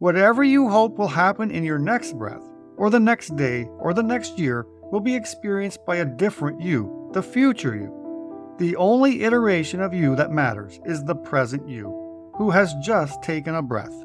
Whatever you hope will happen in your next breath, or the next day, or the next year, will be experienced by a different you, the future you. The only iteration of you that matters is the present you, who has just taken a breath.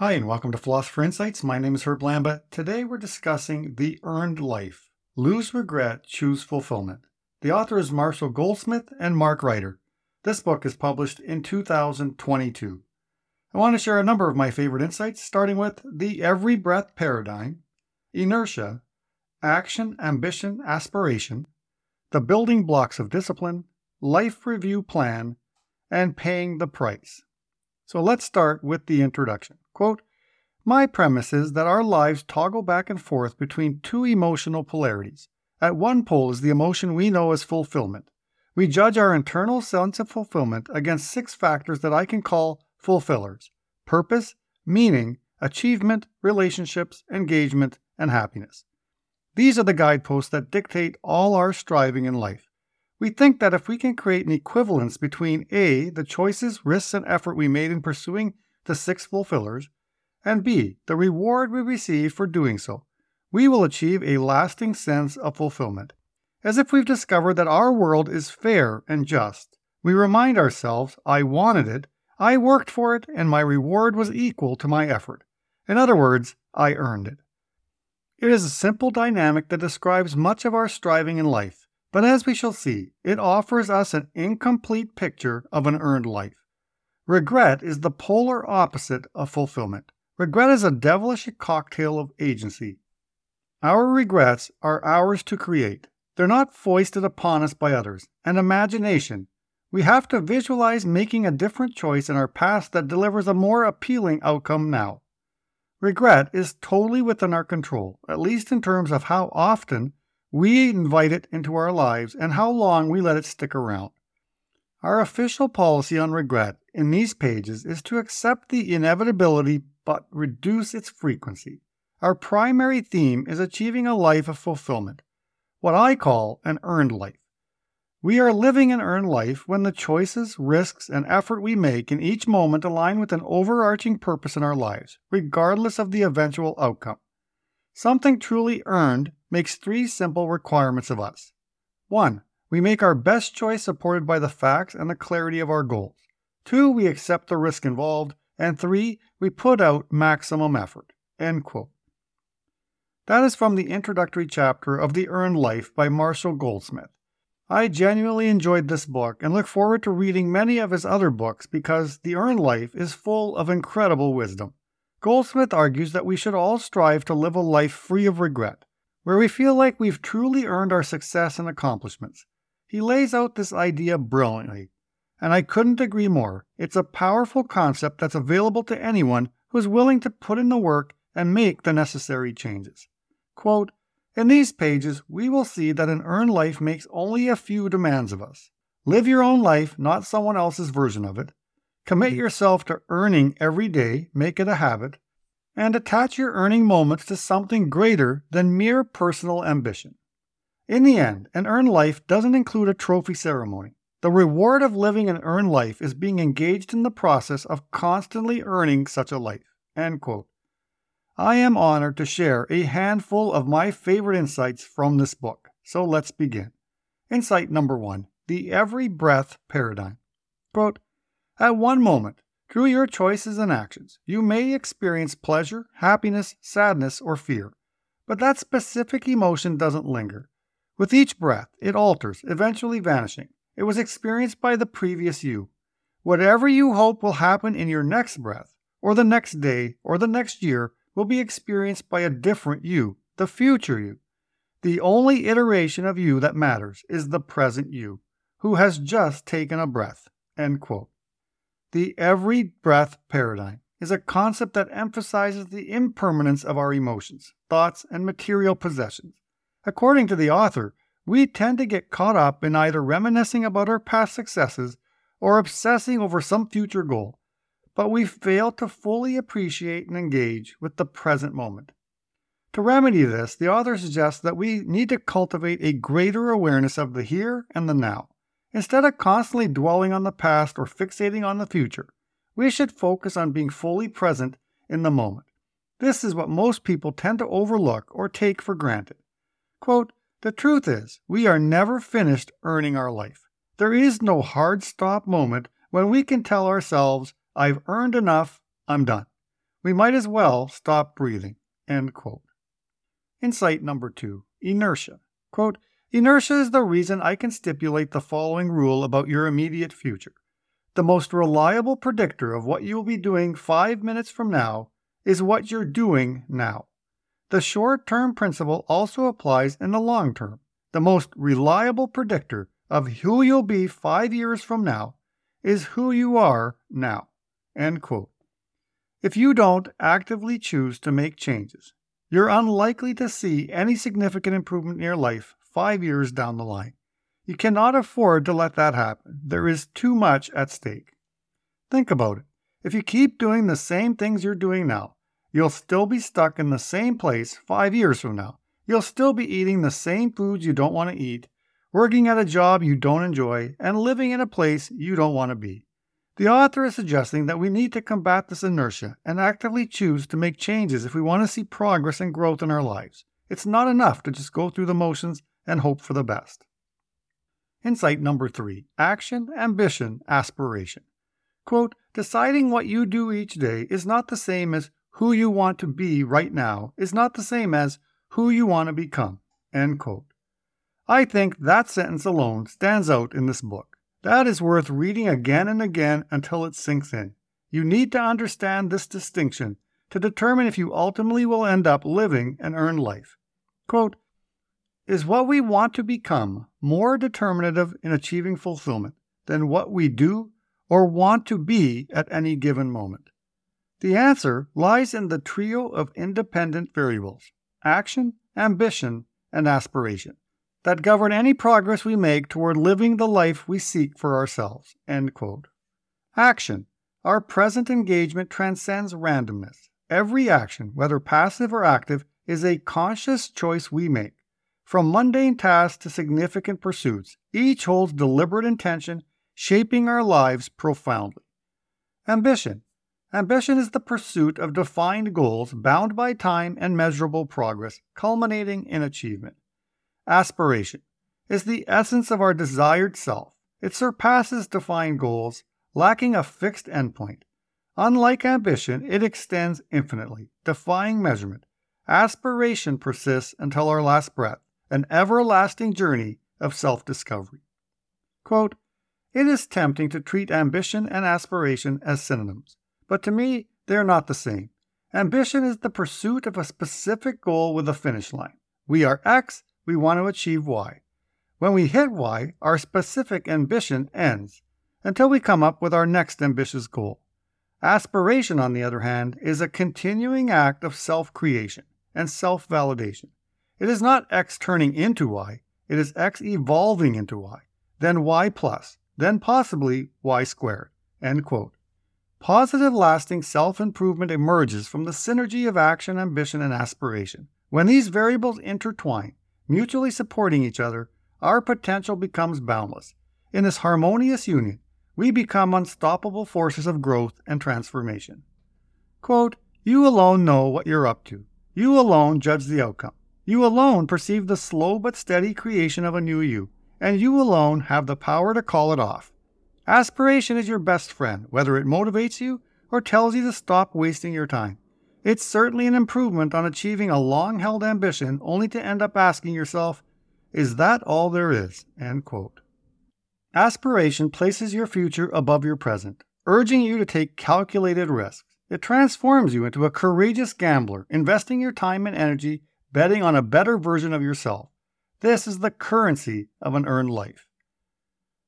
Hi, and welcome to Philosopher Insights. My name is Herb Lamba. Today we're discussing The Earned Life Lose Regret, Choose Fulfillment. The author is Marshall Goldsmith and Mark Reiter. This book is published in 2022. I want to share a number of my favorite insights, starting with the every breath paradigm, inertia, action, ambition, aspiration, the building blocks of discipline, life review plan, and paying the price. So let's start with the introduction. Quote, My premise is that our lives toggle back and forth between two emotional polarities. At one pole is the emotion we know as fulfillment. We judge our internal sense of fulfillment against six factors that I can call fulfillers purpose, meaning, achievement, relationships, engagement, and happiness. These are the guideposts that dictate all our striving in life. We think that if we can create an equivalence between A, the choices, risks, and effort we made in pursuing the six fulfillers, and B, the reward we receive for doing so, we will achieve a lasting sense of fulfillment. As if we've discovered that our world is fair and just, we remind ourselves, I wanted it, I worked for it, and my reward was equal to my effort. In other words, I earned it. It is a simple dynamic that describes much of our striving in life, but as we shall see, it offers us an incomplete picture of an earned life. Regret is the polar opposite of fulfillment. Regret is a devilish cocktail of agency. Our regrets are ours to create. They're not foisted upon us by others. And imagination. We have to visualize making a different choice in our past that delivers a more appealing outcome now. Regret is totally within our control, at least in terms of how often we invite it into our lives and how long we let it stick around. Our official policy on regret in these pages is to accept the inevitability but reduce its frequency. Our primary theme is achieving a life of fulfillment, what I call an earned life. We are living an earned life when the choices, risks, and effort we make in each moment align with an overarching purpose in our lives, regardless of the eventual outcome. Something truly earned makes three simple requirements of us. 1. We make our best choice supported by the facts and the clarity of our goals. Two, we accept the risk involved. And three, we put out maximum effort. End quote. That is from the introductory chapter of The Earned Life by Marshall Goldsmith. I genuinely enjoyed this book and look forward to reading many of his other books because The Earned Life is full of incredible wisdom. Goldsmith argues that we should all strive to live a life free of regret, where we feel like we've truly earned our success and accomplishments. He lays out this idea brilliantly, and I couldn't agree more. It's a powerful concept that's available to anyone who is willing to put in the work and make the necessary changes. Quote, in these pages, we will see that an earned life makes only a few demands of us. Live your own life, not someone else's version of it. Commit yourself to earning every day, make it a habit, and attach your earning moments to something greater than mere personal ambition. In the end, an earned life doesn't include a trophy ceremony. The reward of living an earned life is being engaged in the process of constantly earning such a life. I am honored to share a handful of my favorite insights from this book. So let's begin. Insight number one the every breath paradigm. Quote, At one moment, through your choices and actions, you may experience pleasure, happiness, sadness, or fear. But that specific emotion doesn't linger. With each breath, it alters, eventually vanishing. It was experienced by the previous you. Whatever you hope will happen in your next breath, or the next day, or the next year, will be experienced by a different you, the future you. The only iteration of you that matters is the present you, who has just taken a breath. The every breath paradigm. is a concept that emphasizes the impermanence of our emotions, thoughts, and material possessions. According to the author, we tend to get caught up in either reminiscing about our past successes or obsessing over some future goal, but we fail to fully appreciate and engage with the present moment. To remedy this, the author suggests that we need to cultivate a greater awareness of the here and the now. Instead of constantly dwelling on the past or fixating on the future, we should focus on being fully present in the moment. This is what most people tend to overlook or take for granted. Quote, the truth is, we are never finished earning our life. There is no hard stop moment when we can tell ourselves, I've earned enough, I'm done. We might as well stop breathing. End quote. Insight number two inertia. Quote, inertia is the reason I can stipulate the following rule about your immediate future. The most reliable predictor of what you will be doing five minutes from now is what you're doing now. The short term principle also applies in the long term. The most reliable predictor of who you'll be five years from now is who you are now. If you don't actively choose to make changes, you're unlikely to see any significant improvement in your life five years down the line. You cannot afford to let that happen. There is too much at stake. Think about it. If you keep doing the same things you're doing now, You'll still be stuck in the same place five years from now. You'll still be eating the same foods you don't want to eat, working at a job you don't enjoy, and living in a place you don't want to be. The author is suggesting that we need to combat this inertia and actively choose to make changes if we want to see progress and growth in our lives. It's not enough to just go through the motions and hope for the best. Insight number three action, ambition, aspiration. Quote, deciding what you do each day is not the same as who you want to be right now is not the same as who you want to become. End quote. I think that sentence alone stands out in this book. That is worth reading again and again until it sinks in. You need to understand this distinction to determine if you ultimately will end up living an earned life. Quote, is what we want to become more determinative in achieving fulfillment than what we do or want to be at any given moment? The answer lies in the trio of independent variables action, ambition, and aspiration that govern any progress we make toward living the life we seek for ourselves. Action. Our present engagement transcends randomness. Every action, whether passive or active, is a conscious choice we make. From mundane tasks to significant pursuits, each holds deliberate intention, shaping our lives profoundly. Ambition. Ambition is the pursuit of defined goals bound by time and measurable progress, culminating in achievement. Aspiration is the essence of our desired self. It surpasses defined goals, lacking a fixed endpoint. Unlike ambition, it extends infinitely, defying measurement. Aspiration persists until our last breath, an everlasting journey of self discovery. Quote, it is tempting to treat ambition and aspiration as synonyms. But to me, they are not the same. Ambition is the pursuit of a specific goal with a finish line. We are X, we want to achieve Y. When we hit Y, our specific ambition ends until we come up with our next ambitious goal. Aspiration, on the other hand, is a continuing act of self creation and self validation. It is not X turning into Y, it is X evolving into Y, then Y plus, then possibly Y squared. End quote. Positive, lasting self improvement emerges from the synergy of action, ambition, and aspiration. When these variables intertwine, mutually supporting each other, our potential becomes boundless. In this harmonious union, we become unstoppable forces of growth and transformation. Quote, you alone know what you're up to. You alone judge the outcome. You alone perceive the slow but steady creation of a new you, and you alone have the power to call it off. Aspiration is your best friend, whether it motivates you or tells you to stop wasting your time. It's certainly an improvement on achieving a long held ambition only to end up asking yourself, is that all there is? Aspiration places your future above your present, urging you to take calculated risks. It transforms you into a courageous gambler, investing your time and energy betting on a better version of yourself. This is the currency of an earned life.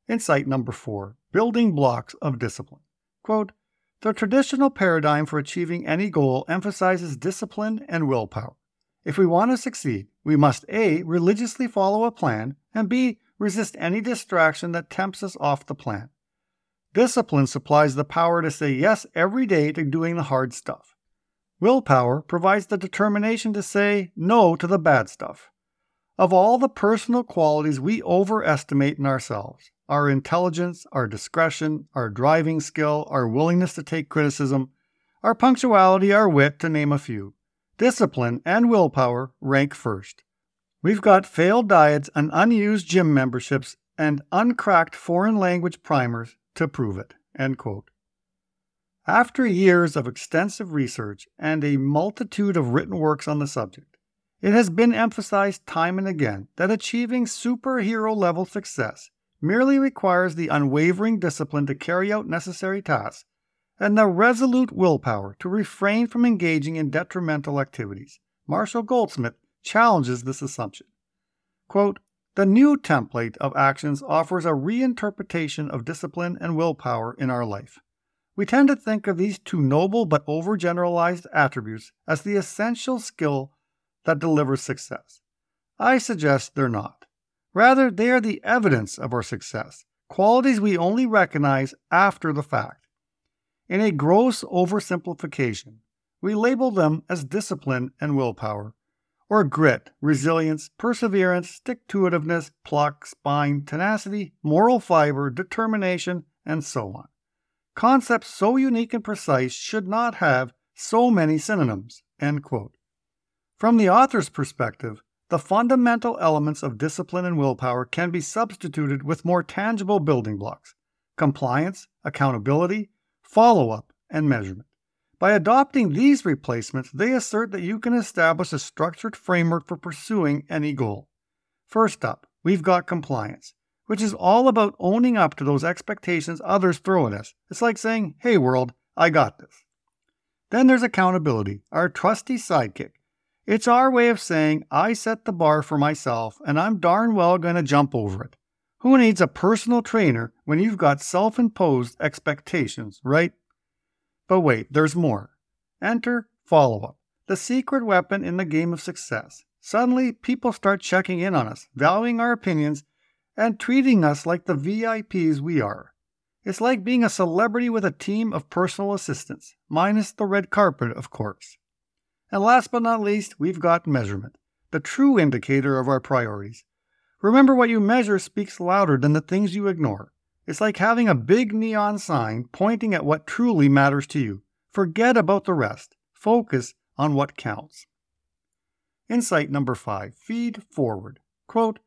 Insight number four building blocks of discipline. Quote, The traditional paradigm for achieving any goal emphasizes discipline and willpower. If we want to succeed, we must A. religiously follow a plan, and B. resist any distraction that tempts us off the plan. Discipline supplies the power to say yes every day to doing the hard stuff. Willpower provides the determination to say no to the bad stuff. Of all the personal qualities we overestimate in ourselves, our intelligence, our discretion, our driving skill, our willingness to take criticism, our punctuality, our wit, to name a few. Discipline and willpower rank first. We've got failed diets and unused gym memberships and uncracked foreign language primers to prove it. After years of extensive research and a multitude of written works on the subject, it has been emphasized time and again that achieving superhero level success merely requires the unwavering discipline to carry out necessary tasks and the resolute willpower to refrain from engaging in detrimental activities. Marshall Goldsmith challenges this assumption. Quote, the new template of actions offers a reinterpretation of discipline and willpower in our life. We tend to think of these two noble but overgeneralized attributes as the essential skill that delivers success. I suggest they're not. Rather, they are the evidence of our success, qualities we only recognize after the fact. In a gross oversimplification, we label them as discipline and willpower, or grit, resilience, perseverance, stick to itiveness, pluck, spine, tenacity, moral fiber, determination, and so on. Concepts so unique and precise should not have so many synonyms. From the author's perspective, the fundamental elements of discipline and willpower can be substituted with more tangible building blocks compliance, accountability, follow up, and measurement. By adopting these replacements, they assert that you can establish a structured framework for pursuing any goal. First up, we've got compliance, which is all about owning up to those expectations others throw at us. It's like saying, hey world, I got this. Then there's accountability, our trusty sidekick it's our way of saying, I set the bar for myself and I'm darn well going to jump over it. Who needs a personal trainer when you've got self imposed expectations, right? But wait, there's more. Enter follow up, the secret weapon in the game of success. Suddenly, people start checking in on us, valuing our opinions, and treating us like the VIPs we are. It's like being a celebrity with a team of personal assistants, minus the red carpet, of course. And last but not least, we've got measurement, the true indicator of our priorities. Remember, what you measure speaks louder than the things you ignore. It's like having a big neon sign pointing at what truly matters to you. Forget about the rest. Focus on what counts. Insight number five feed forward. Quote,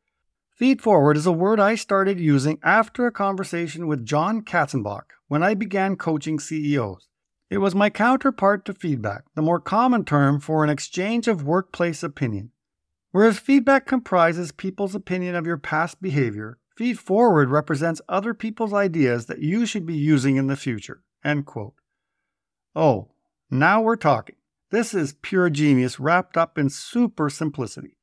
Feed forward is a word I started using after a conversation with John Katzenbach when I began coaching CEOs. It was my counterpart to feedback, the more common term for an exchange of workplace opinion. Whereas feedback comprises people's opinion of your past behavior, feed forward represents other people's ideas that you should be using in the future. End quote. Oh, now we're talking. This is pure genius wrapped up in super simplicity.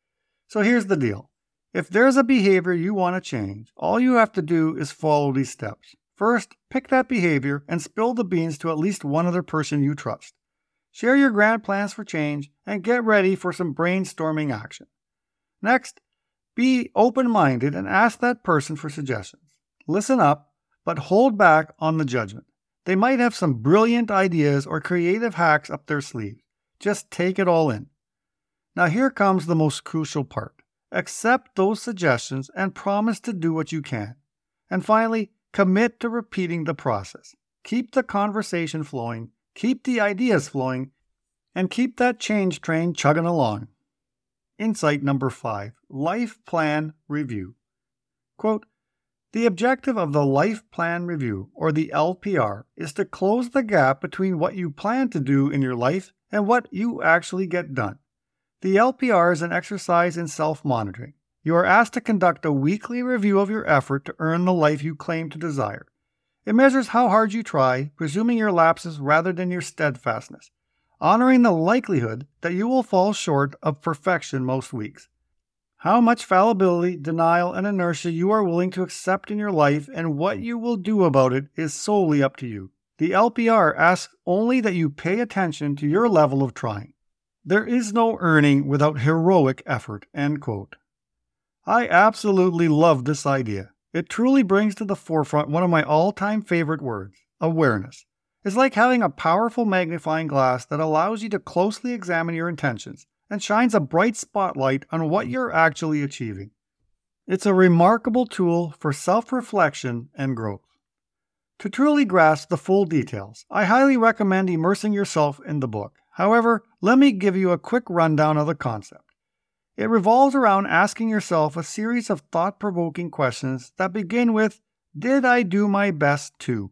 So here's the deal. If there's a behavior you want to change, all you have to do is follow these steps. First, pick that behavior and spill the beans to at least one other person you trust. Share your grand plans for change and get ready for some brainstorming action. Next, be open minded and ask that person for suggestions. Listen up, but hold back on the judgment. They might have some brilliant ideas or creative hacks up their sleeves. Just take it all in. Now, here comes the most crucial part accept those suggestions and promise to do what you can. And finally, Commit to repeating the process. Keep the conversation flowing, keep the ideas flowing, and keep that change train chugging along. Insight number five Life Plan Review. Quote, the objective of the Life Plan Review, or the LPR, is to close the gap between what you plan to do in your life and what you actually get done. The LPR is an exercise in self monitoring. You are asked to conduct a weekly review of your effort to earn the life you claim to desire. It measures how hard you try, presuming your lapses rather than your steadfastness, honoring the likelihood that you will fall short of perfection most weeks. How much fallibility, denial, and inertia you are willing to accept in your life and what you will do about it is solely up to you. The LPR asks only that you pay attention to your level of trying. There is no earning without heroic effort. End quote. I absolutely love this idea. It truly brings to the forefront one of my all time favorite words awareness. It's like having a powerful magnifying glass that allows you to closely examine your intentions and shines a bright spotlight on what you're actually achieving. It's a remarkable tool for self reflection and growth. To truly grasp the full details, I highly recommend immersing yourself in the book. However, let me give you a quick rundown of the concept. It revolves around asking yourself a series of thought provoking questions that begin with Did I do my best to?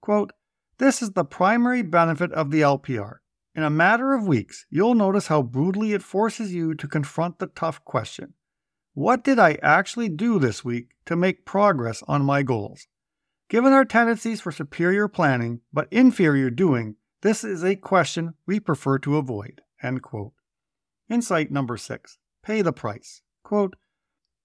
Quote, this is the primary benefit of the LPR. In a matter of weeks, you'll notice how brutally it forces you to confront the tough question What did I actually do this week to make progress on my goals? Given our tendencies for superior planning but inferior doing, this is a question we prefer to avoid. End quote. Insight number six pay the price. Quote,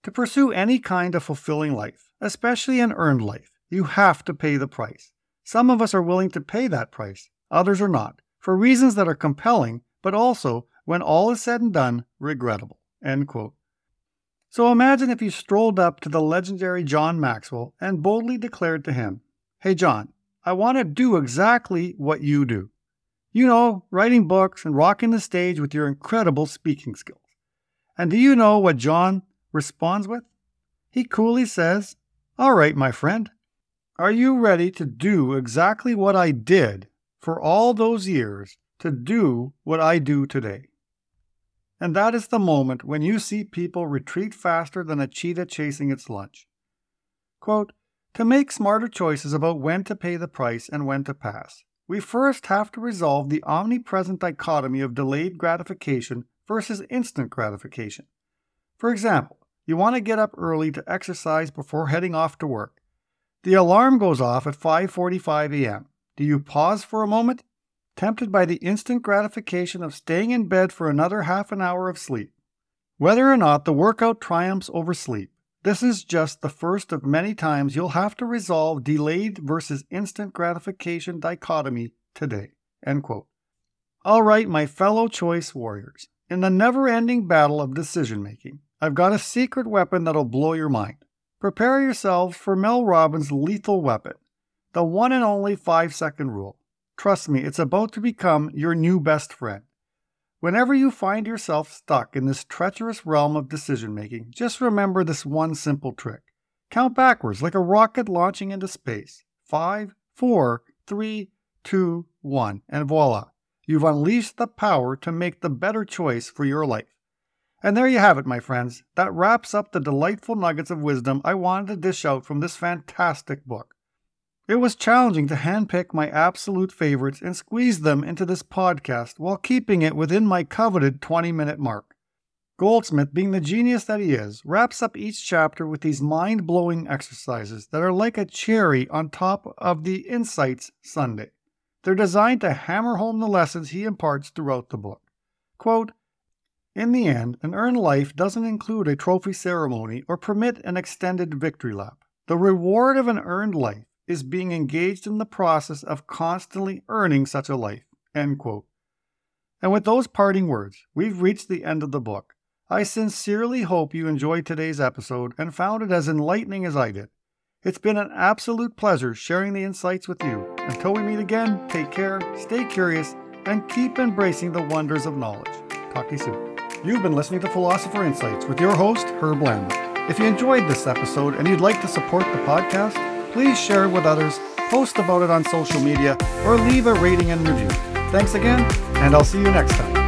to pursue any kind of fulfilling life, especially an earned life, you have to pay the price. Some of us are willing to pay that price, others are not, for reasons that are compelling, but also, when all is said and done, regrettable. End quote. So imagine if you strolled up to the legendary John Maxwell and boldly declared to him, Hey, John, I want to do exactly what you do. You know, writing books and rocking the stage with your incredible speaking skills. And do you know what John responds with? He coolly says, All right, my friend, are you ready to do exactly what I did for all those years to do what I do today? And that is the moment when you see people retreat faster than a cheetah chasing its lunch. Quote, to make smarter choices about when to pay the price and when to pass, we first have to resolve the omnipresent dichotomy of delayed gratification versus instant gratification. For example, you want to get up early to exercise before heading off to work. The alarm goes off at 5:45 a.m. Do you pause for a moment, tempted by the instant gratification of staying in bed for another half an hour of sleep? Whether or not the workout triumphs over sleep, this is just the first of many times you'll have to resolve delayed versus instant gratification dichotomy today. End quote. All right, my fellow choice warriors. In the never ending battle of decision making, I've got a secret weapon that'll blow your mind. Prepare yourselves for Mel Robbins' lethal weapon, the one and only 5 second rule. Trust me, it's about to become your new best friend. Whenever you find yourself stuck in this treacherous realm of decision making, just remember this one simple trick. Count backwards like a rocket launching into space. Five, four, three, two, one, and voila! You've unleashed the power to make the better choice for your life. And there you have it, my friends. That wraps up the delightful nuggets of wisdom I wanted to dish out from this fantastic book. It was challenging to handpick my absolute favorites and squeeze them into this podcast while keeping it within my coveted 20 minute mark. Goldsmith, being the genius that he is, wraps up each chapter with these mind blowing exercises that are like a cherry on top of the Insights sundae. They're designed to hammer home the lessons he imparts throughout the book. Quote, in the end, an earned life doesn't include a trophy ceremony or permit an extended victory lap. The reward of an earned life is being engaged in the process of constantly earning such a life. End quote. And with those parting words, we've reached the end of the book. I sincerely hope you enjoyed today's episode and found it as enlightening as I did. It's been an absolute pleasure sharing the insights with you. Until we meet again, take care, stay curious, and keep embracing the wonders of knowledge. Talk to you soon. You've been listening to Philosopher Insights with your host, Herb Lambert. If you enjoyed this episode and you'd like to support the podcast, please share it with others, post about it on social media, or leave a rating and review. Thanks again, and I'll see you next time.